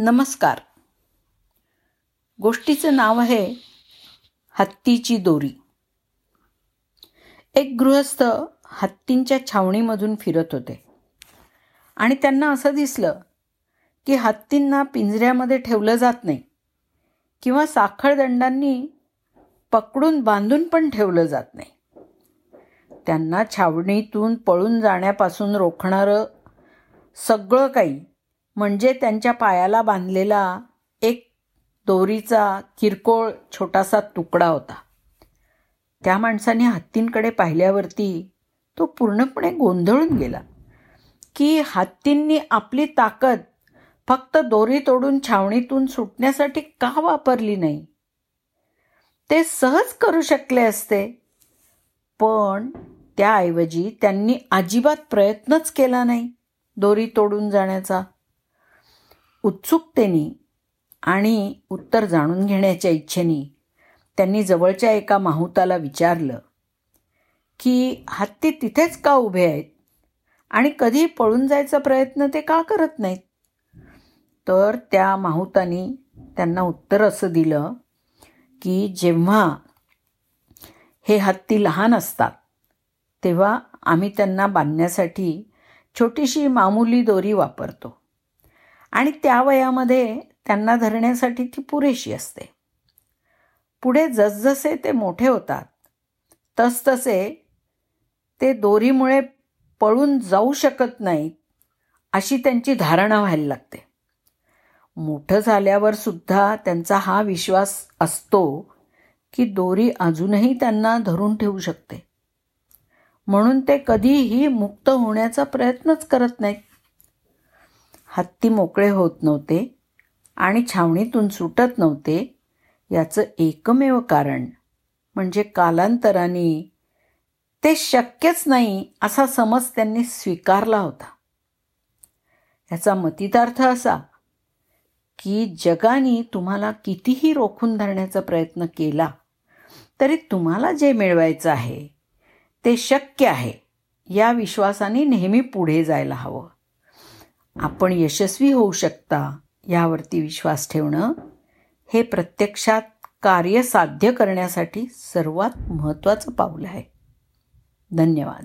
नमस्कार. गोष्टीचं नाव आहे हत्तीची दोरी. एक गृहस्थ हत्तींच्या छावणीमधून फिरत होते. आणि त्यांना असं दिसलं की हत्तींना पिंजऱ्यामध्ये ठेवलं जात नाही किंवा साखळदंडांनी पकडून बांधून पण ठेवलं जात नाही. त्यांना छावणीतून पळून जाण्यापासून रोखणारं सगळं काही म्हणजे त्यांच्या पायाला बांधलेला एक दोरीचा किरकोळ छोटासा तुकडा होता. त्या माणसाने हत्तींकडे पाहिल्यावरती तो पूर्णपणे गोंधळून गेला की हत्तींनी आपली ताकद फक्त दोरी तोडून छावणीतून सुटण्यासाठी का वापरली नाही? ते सहज करू शकले असते पण त्याऐवजी त्यांनी अजिबात प्रयत्नच केला नाही दोरी तोडून जाण्याचा. उत्सुकतेने आणि उत्तर जाणून घेण्याच्या इच्छेने त्यांनी जवळच्या एका माहुताला विचारलं की हत्ती तिथेच का उभे आहेत? आणि कधी पळून जायचा प्रयत्न ते का करत नाहीत? तर त्या माहुतानी त्यांना उत्तर असं दिलं की जेव्हा हे हत्ती लहान असतात तेव्हा आम्ही त्यांना बांधण्यासाठी छोटीशी मामूली दोरी वापरतो. आणि त्या वयामध्ये त्यांना धरण्यासाठी ती पुरेशी असते. पुढे जसजसे ते मोठे होतात तसतसे ते दोरीमुळे पळून जाऊ शकत नाहीत अशी त्यांची धारणा व्हायला लागते. मोठं झाल्यावर सुद्धा त्यांचा हा विश्वास असतो की दोरी अजूनही त्यांना धरून ठेवू शकते. म्हणून ते कधीही मुक्त होण्याचा प्रयत्नच करत नाहीत. हत्ती मोकळे होत नव्हते आणि छावणीतून सुटत नव्हते याचं एकमेव कारण म्हणजे कालांतराने ते शक्यच नाही असा समज त्यांनी स्वीकारला होता. याचा मतितार्थ असा की जगाने तुम्हाला कितीही रोखून धरण्याचा प्रयत्न केला तरी तुम्हाला जे मिळवायचं आहे ते शक्य आहे या विश्वासाने नेहमी पुढे जायला हवं. आपण यशस्वी होऊ शकता यावरती विश्वास ठेवणं हे प्रत्यक्षात कार्य साध्य करण्यासाठी सर्वात महत्त्वाचं पाऊल आहे. धन्यवाद.